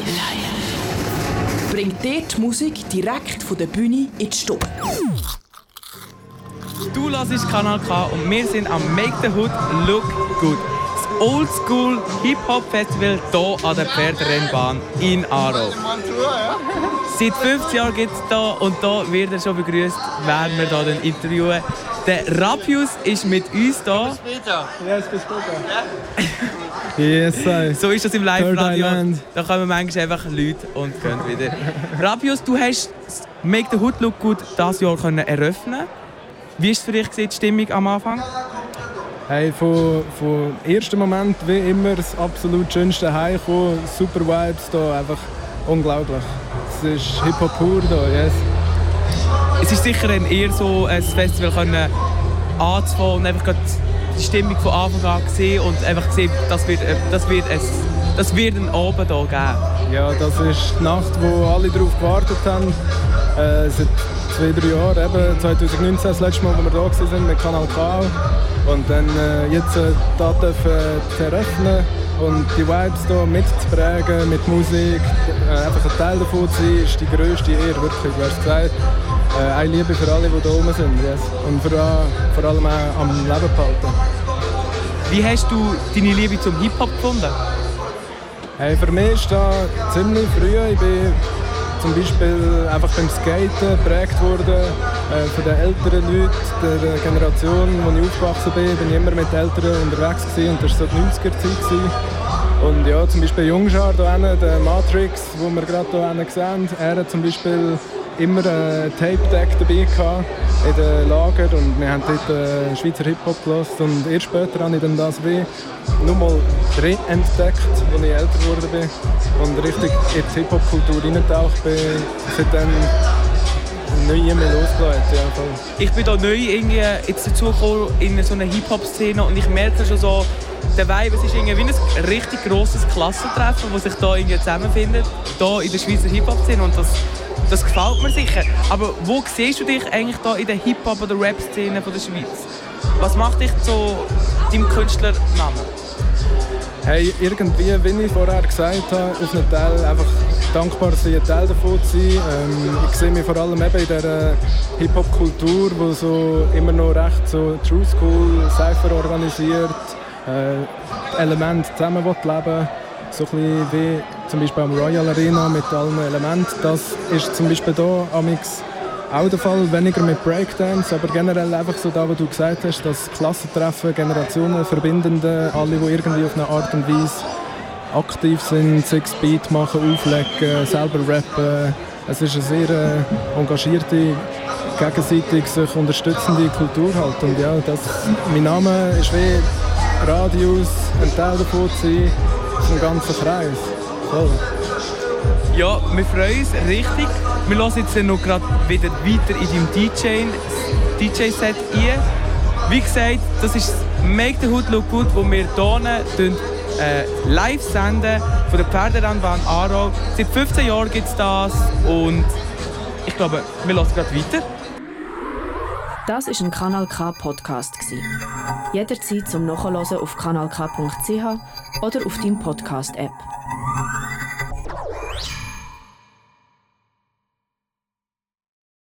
live. Bringt dir die Musik direkt von der Bühne in die Stube. Du hörst Kanal K und wir sind am Make the Hood Look Good. Das Oldschool Hip-Hop Festival hier an der Pferderennbahn in Aarau. Seit 15 Jahren gibt es hier und hier wird er schon begrüßt, werden wir hier interviewen. Der Rapius ist mit uns hier. Yes, bis später. yes, I. So ist das im Live-Radio. Da kommen manchmal einfach Leute und gehen wieder. Rapius, du hast das Make the Hood Look Good dieses Jahr können eröffnen Wie war es für dich die Stimmung am Anfang? Hey, von, von ersten Moment wie immer das absolut schönste Heimkommen, super Vibes hier, einfach unglaublich. Es ist Hip-Hop pur hier, yes. Es ist sicher ein eher so ein Festival können anzufangen und einfach die Stimmung von Anfang an gesehen und einfach gesehen, das wird, äh, das wird, ein, das wird einen Abend hier geben. Ja, das ist die Nacht, wo alle darauf gewartet haben. Äh, zwei, drei Jahren, eben 2019 das letzte Mal, wo wir da waren mit Kanal K. Und dann äh, jetzt äh, da dürfen äh, eröffnen und die Vibes hier mitzuprägen mit Musik, äh, einfach ein Teil davon zu sein, ist die grösste Ehre, wirklich, du hast gesagt. Äh, eine Liebe für alle, die hier oben sind. Yes. Und vor, vor allem auch am Leben behalten. Wie hast du deine Liebe zum Hip-Hop gefunden? Hey, für mich ist das ziemlich früh. Ich bin zum Beispiel einfach beim Skaten geprägt worden äh, von den älteren Leuten der Generation, wo ich aufgewachsen bin. bin ich immer mit Älteren unterwegs gewesen, und das war so die 90er-Zeit. Und ja, zum Beispiel Jungschar hier der Matrix, wo wir gerade hier sehen, er hat zum Beispiel immer ein Tape-Deck dabei gehabt in den Lager und wir haben dort äh, Schweizer Hip-Hop gelassen und erst später habe ich dann das wie nochmal entdeckt, als ich älter geworden bin und richtig in die Hip-Hop-Kultur reingetaucht bin. Seitdem neu mehr losgelegt. Ja, ich bin da neu irgendwie jetzt dazugekommen in so einer Hip-Hop-Szene und ich merke schon so, der Vibe, es ist irgendwie wie ein richtig grosses Klassentreffen, das sich hier zusammenfindet, hier in der Schweizer Hip-Hop-Szene und das das gefällt mir sicher. Aber wo siehst du dich eigentlich da in der Hip-Hop- oder Rap-Szene der Schweiz? Was macht dich zu deinem Künstlernamen? Hey, irgendwie, wie ich vorher gesagt habe, auf einen Teil einfach dankbar sein, ein Teil davon zu sein. Ähm, ich sehe mich vor allem eben in dieser Hip-Hop-Kultur, die so immer noch recht so True School, Cypher organisiert, äh, Elemente zusammen leben so ein wie zum Beispiel am Royal Arena mit allen Elementen. Das ist zum Beispiel hier amix auch der Fall, weniger mit Breakdance, aber generell einfach so da, was du gesagt hast, das Klassentreffen, Generationen, Verbindende, alle, die irgendwie auf eine Art und Weise aktiv sind, Six Beat machen, auflegen, selber rappen. Es ist eine sehr äh, engagierte, gegenseitig sich unterstützende Kultur halt. Und ja, das, mein Name ist wie Radius, ein Teil davon zu sein im ganzen Kreis. Voll. Ja, wir freuen uns richtig. Wir hören jetzt noch gerade wieder weiter in deinem DJ-Set DJ ein. Wie gesagt, das ist Make the Hood Look Good, wo wir hier äh, live senden von der Pferderennbahn Aarau. Seit 15 Jahren gibt es das und ich glaube, wir hören gerade weiter. Das war ein Kanal K Podcast. Jederzeit zum Nachhören auf kanalk.ch oder auf deinem Podcast-App.